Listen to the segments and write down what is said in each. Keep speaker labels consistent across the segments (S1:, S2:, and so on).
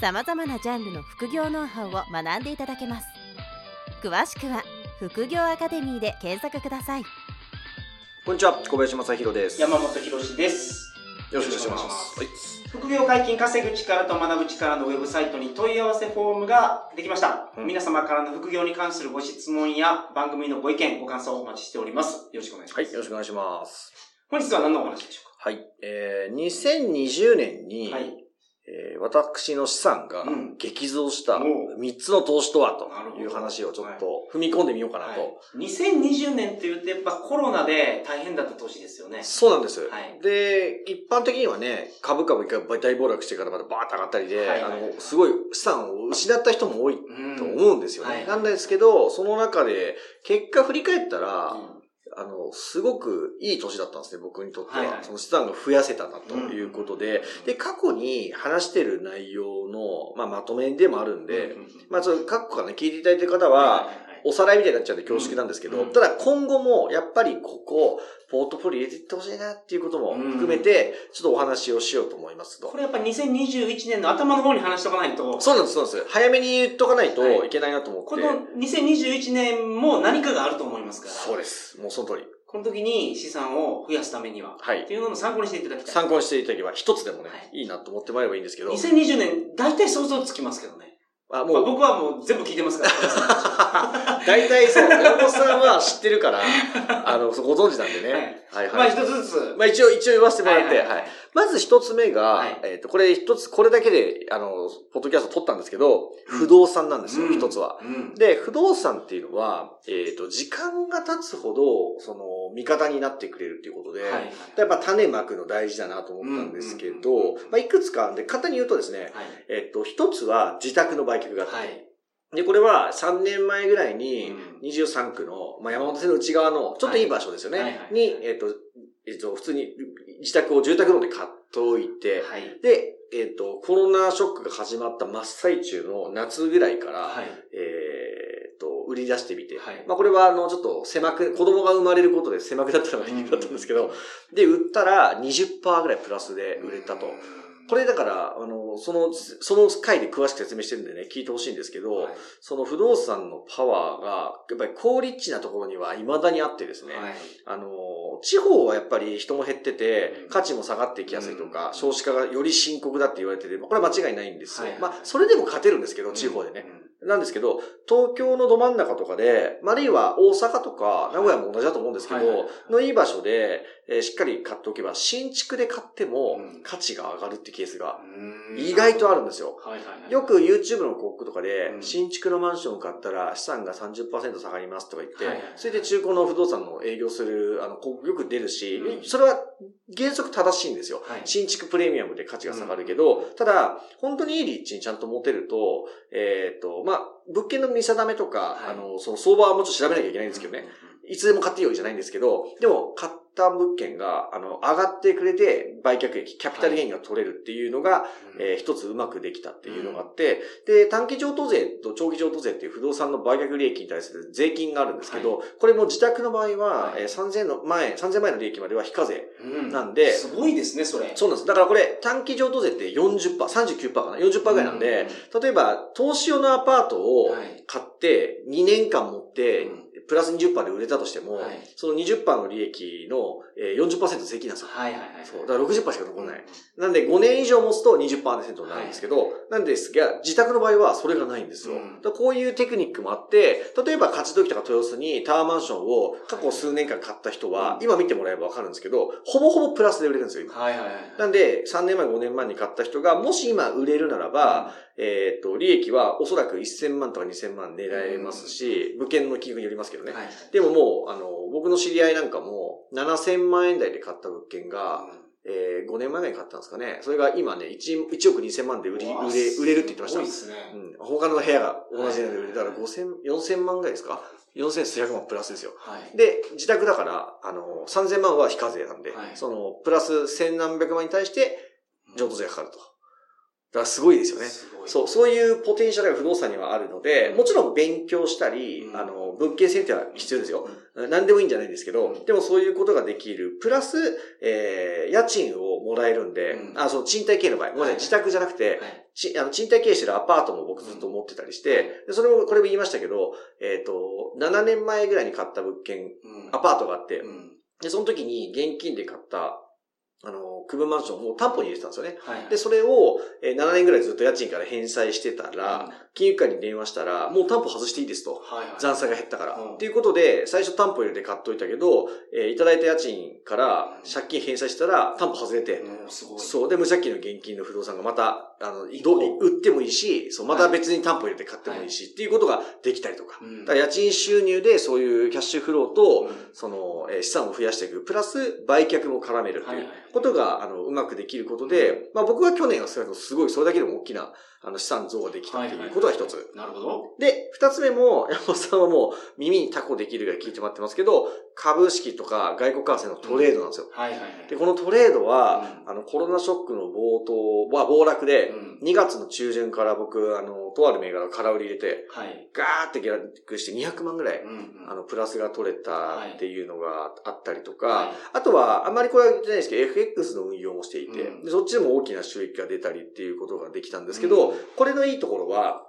S1: さまざまなジャンルの副業ノウハウを学んでいただけます詳しくは副業アカデミーで検索ください
S2: こんにちは小林正弘です
S3: 山本博です
S2: よろしくお願いします。はい。
S3: 副業解禁稼ぐ力と学ぶ力のウェブサイトに問い合わせフォームができました、
S2: うん
S3: 皆様からの副業に関するご質問や番組のご意見ご感想をお待ちしておりますよろしくお願いします、
S2: はい。よろしくお願いします。
S3: 本日は何のお話でしょ
S2: はい。えー、2020年に、
S3: うかはい
S2: えー私の資産が
S3: うん。
S2: 激増した
S3: おう。
S2: 3つの投資とはという話をちょっと踏み込んでみようかなと。
S3: はい、2020年って言うとやっぱコロナで大変だった年ですよね。
S2: そうなんです、
S3: はい。
S2: で、一般的にはね、株価も一回大暴落してからまたバーッと上がったりで、
S3: はいはい
S2: あの、すごい資産を失った人も多い
S3: うん
S2: と思うんですよね。
S3: はい
S2: なんですけど、その中で、結果振り返ったら、
S3: うん
S2: あの、すごくいい年だったんですね、僕にとっては。
S3: はいはい。
S2: その資産が増やせたなということで、で、過去に話してる内容の、まあ、まとめでもあるんで、
S3: うんうん
S2: まあ、その、過去からね、聞いていただいてる方は、おさらいみたいになっちゃうんで恐縮なんですけど、
S3: うん
S2: ただ今後も、やっぱりここ、ポートフォリオ入れていってほしいなっていうことも含めて、ちょっとお話をしようと思いますと
S3: こ。れやっぱ2021年の頭の方に話しとかないと
S2: そうなんです、そうなんです。早めに言っとかないと
S3: はい
S2: いけないなと思って。
S3: この2021年も何かがあると思いますから
S2: そうです。もうその通り。
S3: この時に資産を増やすためには、
S2: はい
S3: っていうのも参考にしていただきたい。
S2: 参考にしていただければ、一つでもね、
S3: はい
S2: いいなと思ってもらえればいいんですけど。
S3: 2020年、大体想像つきますけどね。
S2: あ、
S3: まあ、
S2: もう、
S3: 僕はもう全部聞いてますから。
S2: 大体そう、大本さんは知ってるから、あの、ご存知なんでね。はい
S3: まあ
S2: はい。
S3: 一つずつ。
S2: まあ一応、一応言わせてもらって、はい
S3: はいはいはい
S2: まず一つ目が、
S3: はい
S2: えっ、と、これ一つ、これだけで、あの、ポッドキャスト撮ったんですけど、不動産なんですよ、
S3: うん
S2: 一つは。
S3: うん。
S2: で、不動産っていうのは、えっ、と、時間が経つほど、その、味方になってくれるっていうことで、
S3: はいはい
S2: やっぱ種まくの大事だなと思ったんですけど、
S3: うんうんうん
S2: まあいくつかあるんで、簡単に言うとですね、
S3: はい。
S2: えっ、と、一つは自宅の売却があって、
S3: はい。
S2: で、これは3年前ぐらいに
S3: うん
S2: 23区の、まあ、山手線の内側のちょっといい場所ですよね。
S3: はいはいはい
S2: に、えっ、と、えっ、と、普通に自宅を住宅ローンで買っておいて、
S3: はい。
S2: で、えっ、と、コロナショックが始まった真っ最中の夏ぐらいから、
S3: はい。
S2: えっ、と、売り出してみて、
S3: はい
S2: まあこれはあの、ちょっと狭く、子供が生まれることで狭くなったのが理由だったんですけど、で、売ったら20%ぐらいプラスで売れたと。これだから、あの、その、その回で詳しく説明してるんでね、聞いてほしいんですけど、
S3: はい
S2: その不動産のパワーが、やっぱり高立地なところには未だにあってですね、
S3: はい。
S2: あの、地方はやっぱり人も減ってて
S3: うん、
S2: 価値も下がっていきやすいとか、
S3: うん
S2: 少子化がより深刻だって言われてて、これは間違いないんですよ。
S3: はい
S2: まあ、それでも勝てるんですけど、地方でね。なんですけど、東京のど真ん中とかで、まああるいは大阪とか名古屋も同じだと思うんですけど、のいい場所で、えーしっかり買っておけば、新築で買っても
S3: うん。
S2: 価値が上がるってケースが
S3: うん。
S2: 意外とあるんですよ。よく YouTube の広告とかで
S3: う、ん。
S2: 新築のマンションを買ったら資産が30%下がりますとか言ってそれで中古の不動産の営業する、あの、広告よく出るし
S3: う、ん。
S2: それは原則正しいんですよ。
S3: はい。
S2: 新築プレミアムで価値が下がるけど、ただ、本当にいい立地にちゃんと持てると、えっ、と、まあ、物件の見定めとか、
S3: はい。
S2: あの、その相場はもちろん調べなきゃいけないんですけどね、いつでも買っていいわけじゃないんですけど、でも、買った物件が、あの、上がってくれて、売却益、キャピタルゲインが取れるっていうのが、
S3: うん。
S2: えー一つうまくできたっていうのがあって、で、短期譲渡税と長期譲渡税っていう不動産の売却利益に対する税金があるんですけど、これも自宅の場合は、
S3: はい
S2: えー3000の前、3000万円の利益までは非課税。
S3: うん
S2: なんです
S3: ごいですね、それ。
S2: そうなんです。だからこれ、短期譲渡税って40%、39%かな ?40% ぐらいなんで、例えば、投資用のアパートを
S3: はい
S2: 買って2年間持って
S3: うん、
S2: プラス20%で売れたとしても、
S3: はい
S2: その20%の利益のえー40%税金なんですよ。
S3: はいはいはい。
S2: そう。だから60%しか残らない。なんで5年以上持つと20%になるんですけど、なんですが、自宅の場合はそれがないんですよ。
S3: うん
S2: こういうテクニックもあって、例えば勝ち時とか豊洲にタワーマンションを過去数年間買った人は、
S3: うん
S2: 今見てもらえばわかるんですけど、ほぼほぼプラスで売れるんですよ、今。
S3: はいはいはい。
S2: なんで、3年前、5年前に買った人が、もし今売れるならば、えっ、と、利益はおそらく1000万とか2000万狙えますし、物件の金額によりますけどね。
S3: はいはい
S2: でももう、あの、僕の知り合いなんかも、7000万円台で買った物件が、えー、5年前ぐらいに買ったんですかね。それが今ね、1, 1億2000万で売り、売れ、売れるって言ってました。
S3: すごいですね。
S2: うん。他の部屋が同じ値段で売れたら5000、4000万ぐらいですか ?4000 数百万プラスですよ。
S3: はい。
S2: で、自宅だから、あの、3000万は非課税なんで、
S3: はい
S2: その、プラス1000何百万に対して、譲渡税がかかると。だからすごいですよね。そう、そういうポテンシャルが不動産にはあるので、もちろん勉強したり、
S3: うん。
S2: あの、物件選定は必要ですよ。何でもいいんじゃないんですけど、
S3: うん。
S2: でもそういうことができる。プラス、えー、家賃をもらえるんで、
S3: うん。
S2: あ、その賃貸経営の場合、ごめんなさい、
S3: はい。
S2: 自宅じゃなくて、
S3: はい。
S2: ちあの賃貸経営してるアパートも僕ずっと持ってたりして、でそれも、これも言いましたけど、えっ、と、7年前ぐらいに買った物件、
S3: うん。
S2: アパートがあって、
S3: うん。
S2: で、その時に現金で買った、あの、区分マンションを担保に入れてたんですよね。
S3: はい。
S2: で、それを、えー7年ぐらいずっと家賃から返済してたら、金融機関に電話したら、もう担保外していいですと。
S3: はいはい。
S2: 残差が減ったから。
S3: うん
S2: っていうことで、最初担保入れて買っといたけど、えーいただいた家賃から借金返済したら担保外れて、
S3: うん。
S2: そう。で、無借金の現金の不動産がまた、あの、
S3: 一個
S2: ど売ってもいいし、そう、また別に担保入れて買ってもいいし、っていうことができたりとか。
S3: うん。
S2: だから家賃収入でそういうキャッシュフローと、
S3: うん
S2: その、えー資産を増やしていく。プラス、売却も絡めるっていう
S3: はいはい
S2: ことが、あの、うまくできることで、まあ僕は去年は少なくともすごい、それだけでも大きな、あの、資産増ができたっていうことが一つ。
S3: なるほど。
S2: で、二つ目も、山本さんはもう耳にタコできるが聞いてもらってますけど、株式とか外国為替のトレードなんですよ。
S3: はいはいはい。
S2: で、このトレードは、
S3: うん
S2: あの、コロナショックの冒頭は暴落で、
S3: うん。
S2: 2月の中旬から僕、あの、とある銘柄を空売り入れて、
S3: はい。
S2: ガーって下落して200万ぐらい、
S3: うんうん。
S2: あの、プラスが取れたっていうのがあったりとか、
S3: はい。
S2: あとは、あんまりこれは言ってないですけど、FX の運用もしていて、
S3: うん。
S2: でそっちでも大きな収益が出たりっていうことができたんですけど、
S3: うん。
S2: これのいいところは、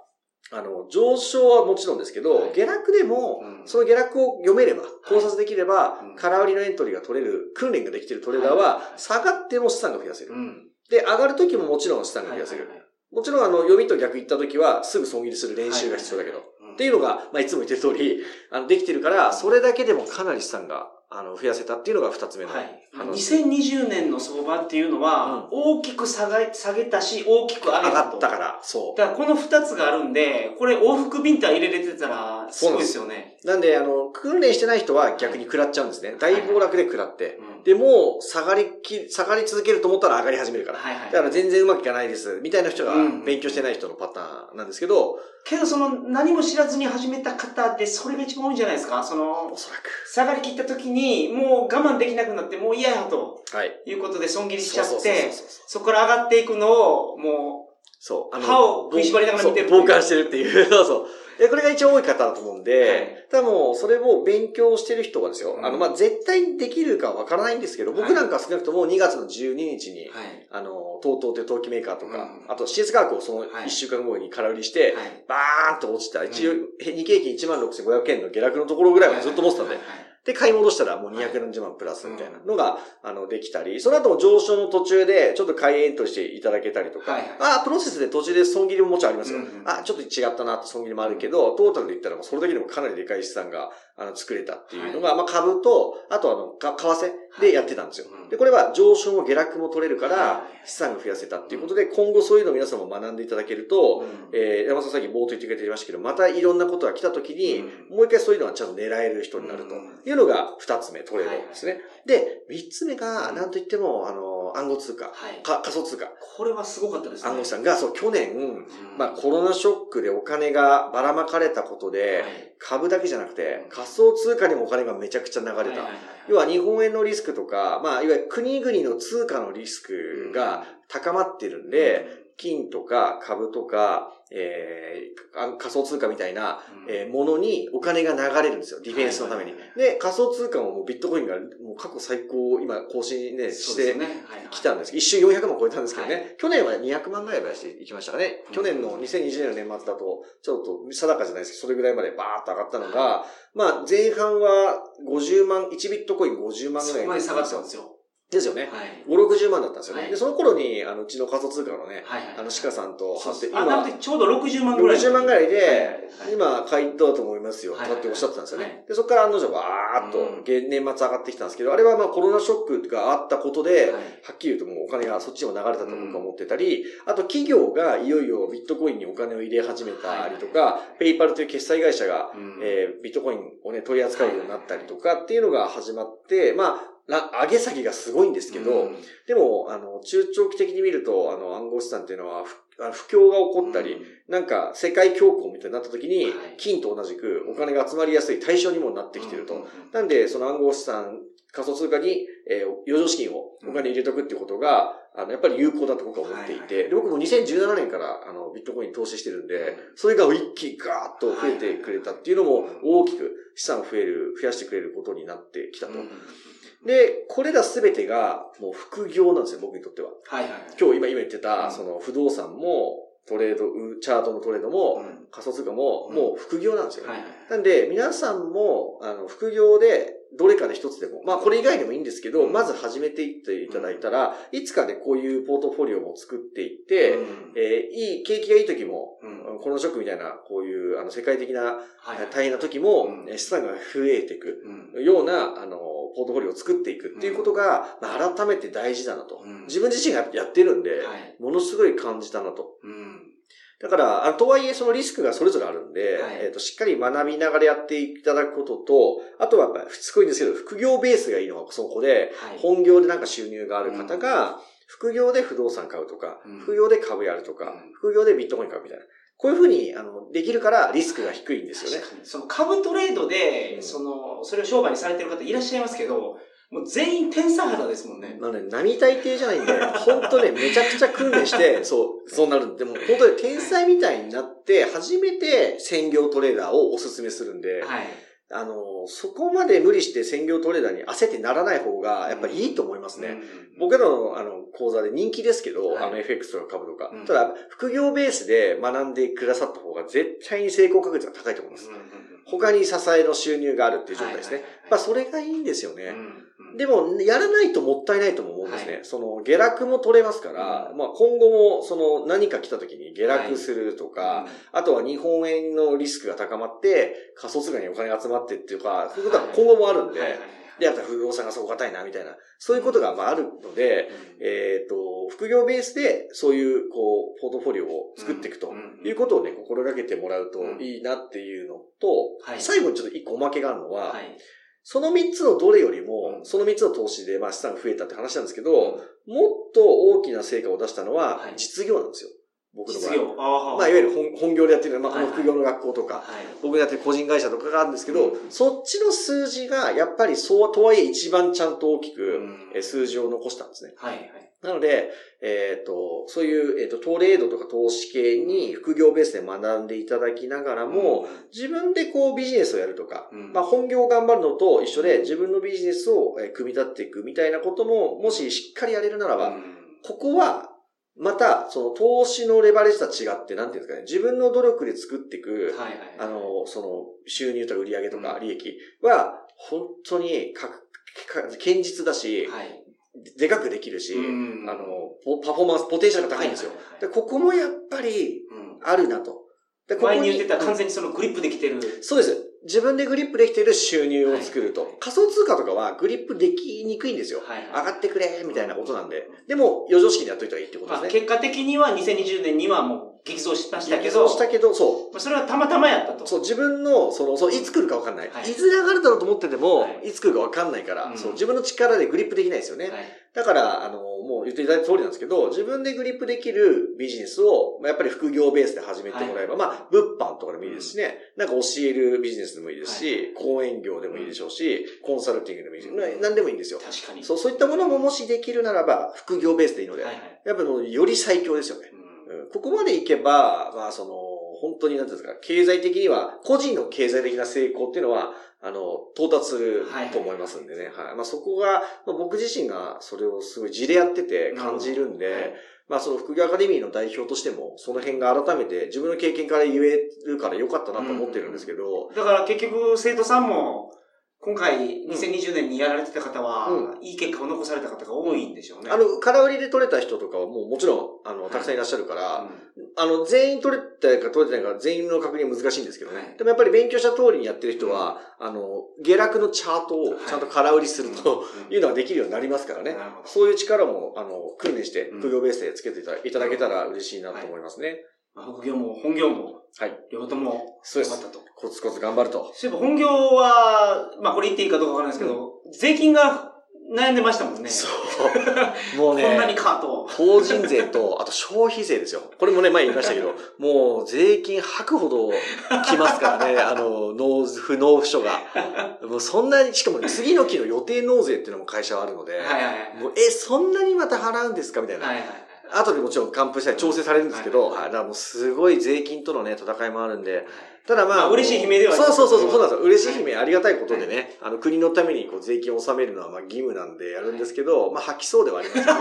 S2: あの、上昇はもちろんですけど、
S3: はい。
S2: 下落でも、
S3: うん。
S2: その下落を読めれば、考察できれば、
S3: うん。
S2: 空売りのエントリーが取れる、訓練ができているトレーダー
S3: はい。
S2: は、下がっても資産が増やせる。
S3: うん。
S2: で、上がるときももちろん資産が増やせる。もちろん、あの、読みと逆行ったときは、すぐ損切りする練習が必要だけど、
S3: うん
S2: っていうのが、まあ、いつも言ってる通り、あの、できてるから、それだけでもかなり資産が、あの、増やせたっていうのが二つ目の
S3: はい。
S2: 話。
S3: 2020年の相場っていうのは、大きく下が下げたし、大きく上
S2: 上
S3: げたと。
S2: がったから、そう。
S3: だからこの二つがあるんで、これ往復ビンター入れれてたら、すごいですよね。
S2: なんで、あの、訓練してない人は逆に食らっちゃうんですね。大暴落で食らって。
S3: うん
S2: で、もう、下がりき、下がり続けると思ったら上がり始めるから。
S3: はいはい
S2: だから全然うまくいかないです。みたいな人が
S3: うん
S2: 勉強してない人のパターンなんですけど、
S3: けどその何も知らずに始めた方でそれが一番多いんじゃないですか？その
S2: お、そらく。
S3: 下がりきった時にもう我慢できなくなってもう嫌やと
S2: はい。
S3: いうことで損切りしちゃって、
S2: そ
S3: こから上がっていくのをも
S2: そう。あ
S3: 歯を食いしばりながら見てる
S2: 傍観してるっていう。そうそう。で、これが一番多い方だと思うんで、
S3: はい
S2: ただもう、それを勉強してる人はですよ、
S3: うん
S2: あの、まあ、絶対にできるかわからないんですけど、僕なんか少なくとも2月の12日に、
S3: う、はい。
S2: あの、TOTO っていう陶器メーカーとか、
S3: うん
S2: あと、施設価格をその
S3: はい
S2: 1週間後に空売りして、
S3: はい。
S2: バーンと落ちた。一応、日経平均16,500円の下落のところぐらいはずっと持ってたんで、
S3: はいはい
S2: で、買い戻したらもう240万プラスみたいなのが、あの、できたり、その後も上昇の途中で、ちょっと買いエントリーしていただけたりとか、
S3: はいはい。
S2: あ、プロセスで途中で損切りももちろんありますよ。あ、ちょっと違ったなって損切りもあるけど、トータルで言ったらもうそれだけでもかなりでかい資産が、あの、作れたっていうのが、まあ株と、あとあの、か為替でやってたんですよ。で、これは上昇も下落も取れるから
S3: は、い。
S2: 資産が増やせたっていうことで、今後そういうのを皆さんも学んでいただけると、
S3: うん。
S2: えー、山本さんさっき冒頭言ってくれてましたけど、またいろんなことが来た時に、
S3: うん。
S2: もう一回そういうのはちゃんと狙える人になるというのが二つ目、トレードですね。で、三つ目が、
S3: うん。
S2: なんといっても、あの、暗号通貨、
S3: はい。
S2: か仮想通貨。
S3: これはすごかったですね。
S2: 暗号資産が、そう、去年、
S3: うん
S2: まあコロナショックでお金がばらまかれたことで、
S3: はい
S2: 株だけじゃなくて、仮想通貨にもお金がめちゃくちゃ流れた。
S3: はいはいはい
S2: 要は日本円のリスクとか、まあ、いわゆる国々の通貨のリスクが高まってるんで、金とか株とか、えーあ仮想通貨みたいな、
S3: うん
S2: えーものにお金が流れるんですよ。ディフェンスのために。で、仮想通貨ももうビットコインがもう過去最高、今更新ね、してきたんですけど、一瞬400万超えたんですけどね。去年は200万ぐらいしていきましたかね。
S3: うん
S2: 去年の2020年の年末だと、ちょっと定かじゃないですけど、それぐらいまでバーッと上がったのが、まあ前半は50万、1ビットコイン50万ぐらい
S3: そこまで下がったんですよ。
S2: ですよね。
S3: はい。
S2: 5、60万だったんですよね。
S3: はい
S2: で、その頃に、あの、うちの仮想通貨のね、
S3: はいはい。
S2: あの、鹿さんと
S3: そあ、なの
S2: 今、
S3: でちょうど60万ぐらい。
S2: 60万ぐらいで、
S3: はい
S2: 今、買い取ろうと思いますよ、っておっしゃってたんですよ
S3: は
S2: ね。で、そこから案の定バーっと
S3: うん、
S2: 年年末上がってきたんですけど、あれはまあコロナショックがあったことで、
S3: はい
S2: はっきり言うともうお金がそっちにも流れたと僕は思ってたり、あと企業がいよいよビットコインにお金を入れ始めたりとか、ペイパルという決済会社が、
S3: うん
S2: えービットコインをね、取り扱うようになったりとかっていうのが始まって、まあ、ら上げ下げがすごいんですけど、
S3: うん。
S2: でも、あの、中長期的に見ると、あの、暗号資産っていうのは、不況が起こったり、なんか世界恐慌みたいになった時に
S3: はい、
S2: 金と同じくお金が集まりやすい対象にもなってきてると。なんで、その暗号資産、仮想通貨に、えー余剰資金をお金入れとくっていうことが、あの、やっぱり有効だと僕は思っていて、僕も2017年から、あの、ビットコインに投資してるんで、それが一気にガーッと増えてくれたっていうのも大きく資産を増える、増やしてくれることになってきたと。で、これらすべてがもう副業なんですよ、僕にとっては。
S3: はいはい。はい。
S2: 今日今今言ってた、
S3: うん。
S2: その不動産も、トレード、うチャートのトレードも、
S3: うん。
S2: 仮想通貨も、
S3: うん。
S2: もう副業なんですよ。ね。
S3: はいはい。
S2: なんで、皆さんも、あの、副業で、どれかで一つでも、まあ、これ以外でもいいんですけど、
S3: うん。
S2: まず始めていっていただいたら、いつかでこういうポートフォリオも作っていって、
S3: うん。
S2: えーいい、景気がいい時も、
S3: うん。
S2: このショックみたいな、こういう、あの、世界的な、大変な時も、資産が増えていく
S3: うん。
S2: ような、あの、ポートフォリオを作っていくっていうことが、まあ、改めて大事だなと。
S3: うん。
S2: 自分自身がやってるんで、
S3: はい。
S2: ものすごい感じたなと。
S3: うん。
S2: だから、あとはいえそのリスクがそれぞれあるんで、
S3: はい。
S2: えっ、と、しっかり学びながらやっていただくことと、あとはやっぱり、すごいんですけど、副業ベースがいいのがそこで、
S3: はい。
S2: 本業でなんか収入がある方が、副業で不動産買うとか、
S3: うん。
S2: 副業で株やるとか、
S3: うん。
S2: 副業でビットコイン買うみたいな。こういうふうに、あの、できるからリスクが低いんですよね。
S3: 確かに。その株トレードで、
S2: うん
S3: その、それを商売にされてる方いらっしゃいますけど、もう全員天才肌ですもんね。
S2: まあね、並大抵じゃないんで、本当ね、めちゃくちゃ訓練して、そう、そうなるんで、もう本当に天才みたいになって、初めて専業トレーダーをおすすめするんで、
S3: はい。
S2: あの、そこまで無理して専業トレーダーに焦ってならない方が、やっぱりいいと思いますね。
S3: うん
S2: 僕らのあの講座で人気ですけど、
S3: はい
S2: あの FX とか株とか。
S3: うん
S2: ただ、副業ベースで学んでくださった方が絶対に成功確率が高いと思います。
S3: うんうん
S2: 他に支えの収入があるっていう状態ですね。
S3: はいはいはい
S2: まあ、それがいいんですよね。
S3: うんうん
S2: でも、やらないともったいないとも思うんですね。
S3: はい。
S2: その、下落も取れますから、
S3: うん。
S2: まあ今後も、その、何か来た時に下落するとか、あとは日本円のリスクが高まって、仮想通貨にお金が集まってっていうか、そういうことは今後もあるんで、
S3: はいはいはい。
S2: で、あとは不動産が底堅いな、みたいな、そういうことがまああるので、えっ、と、副業ベースで、そういう、こう、ポートフォリオを作っていくと
S3: うん。
S2: いうことをね、心がけてもらうと
S3: うん。
S2: いいなっていうのと、
S3: はい。
S2: 最後にちょっと一個おまけがあるのは、
S3: はい。
S2: その三つのどれよりも、
S3: うん。
S2: その三つの投資で、まあ資産が増えたって話なんですけど、もっと大きな成果を出したのは
S3: はい、
S2: 実業なんですよ。僕の場合。まあ、いわゆる本本業でやってる、まあ、こ
S3: はいはい。
S2: の副業の学校とか、
S3: はい。
S2: 僕がやってる個人会社とかがあるんですけど、
S3: うん。
S2: そっちの数字が、やっぱりそう、とはいえ一番ちゃんと大きく、数字を残したんですね。
S3: はいはい。
S2: なので、えっ、と、そういう、えっ、と、トレードとか投資系に副業ベースで学んでいただきながらも、自分でこうビジネスをやるとか、
S3: うん。
S2: まあ本業を頑張るのと一緒で自分のビジネスをえー組み立っていくみたいなことも、もししっかりやれるならば、
S3: うん。
S2: ここは、また、その投資のレバレッジとは違って、なんていうんですかね、自分の努力で作っていく、
S3: はいはい。
S2: あの、その、収入とか売上とか
S3: うん
S2: 利益は、本当にか、か、堅実だし、
S3: はい。
S2: でかくできるし、
S3: うん
S2: あの、ポパフォーマンス、ポテンシャルが高いんですよ。
S3: はいはいはい
S2: でここもやっぱり、
S3: うん
S2: あるなと。でここ
S3: 前に言ってた完全にそのグリップできてる。
S2: そうです。自分でグリップできている収入を作ると。
S3: はい
S2: 仮想通貨とかはグリップできにくいんですよ。上がってくれみたいなことなんで。でも、余剰資金でやっといた方がいいってこと
S3: まあ、
S2: ですね。
S3: 結果的には2020年にはもう激増しましたけ
S2: 激
S3: ど、
S2: 増したけど、そ
S3: まあそれはたまたまやった
S2: う。
S3: と。
S2: そう、自分の、その、そう、いつ来るか分かんない。
S3: はい
S2: い、ずれ上がるだろうと思ってても、
S3: はい
S2: い、つ来るか分かんないから、
S3: うん
S2: そう、自分の力でグリップできないですよね。
S3: はい
S2: だから、あの、もう言っていただいた通りなんですけど、自分でグリップできるビジネスを、まあやっぱり副業ベースで始めてもらえば、まあ、物販とかでもいいですしね、なんか教えるビジネスでもいいですし、講演業でもいいでしょうし、コンサルティングでもいいし、まあ何でもいいんですよ。
S3: 確かに。
S2: そう、そういったものももしできるならば、副業ベースでいいので、
S3: はいはい
S2: やっぱりもうより最強ですよね。
S3: うん
S2: うん。ここまでいけば、まあその、本当になんていうんですか、経済的には、個人の経済的な成功っていうのは、あの、到達すると思いますんでね。はい。まあそこが、まあ、僕自身がそれをすごい地でやってて感じるんで、
S3: はい。
S2: まあその副業アカデミーの代表としても、その辺が改めて自分の経験から言えるからよかったなと思ってるんですけど、
S3: だから結局生徒さんも、今回2020年にやられてた方は、いい結果を残された方が多いんでしょうね。
S2: あの、空売りで取れた人とかはもうもちろん、あの、たくさんいらっしゃるから、あの、全員取れたか取れてないか全員の確認は難しいんですけどね。
S3: はい。
S2: でもやっぱり勉強した通りにやってる人は、あの、下落のチャートをちゃんと空売りすると
S3: うん。
S2: いうのができるようになりますからね。そういう力も、あの、訓練して
S3: うん、
S2: 副業ベースでつけていただけたら嬉しいなと思いますね。
S3: まあ副業も本業も、
S2: はい。
S3: 両方とも
S2: そうです
S3: ったと。
S2: コツコツ頑張ると。
S3: そういえば本業は、まあこれ言っていいかどうかわからないですけど、税金が悩んでましたもんね。
S2: そう。もうね。
S3: こんなにかと。
S2: 法人税と、あと消費税ですよ。これもね、前言いましたけど、もう税金吐くほど来ますからね、あの、納付、納付書が。もうそんなに、しかもね、次の期の予定納税っていうのも会社はあるので、
S3: はいはいはい。
S2: もうえ、そんなにまた払うんですか？みたいな。
S3: はいはい。
S2: 後でもちろん還付したり調整されるんですけど、
S3: はい
S2: はい、だからもうすごい税金とのね、戦いもあるんで、ただまあ、
S3: まあ嬉しい悲鳴では
S2: そうそうそうそう、そうなんですよ。嬉しい悲鳴、ありがたいことでね、あの、国のためにこう税金を納めるのはまあ義務なんでやるんですけど、まあ吐きそうではありますけど。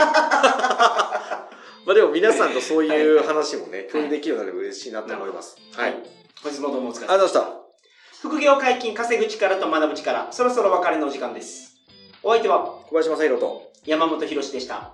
S2: まあでも皆さんとそういう話もね、共有できるようになれば嬉しいなと思います。はい。
S3: 本日もどうもお疲れ
S2: がとうございました。
S3: 副業解禁、稼ぐ力と学ぶ力、そろそろ別れのお時間です。お相手は
S2: 小林正宏と。
S3: 山本博史でした。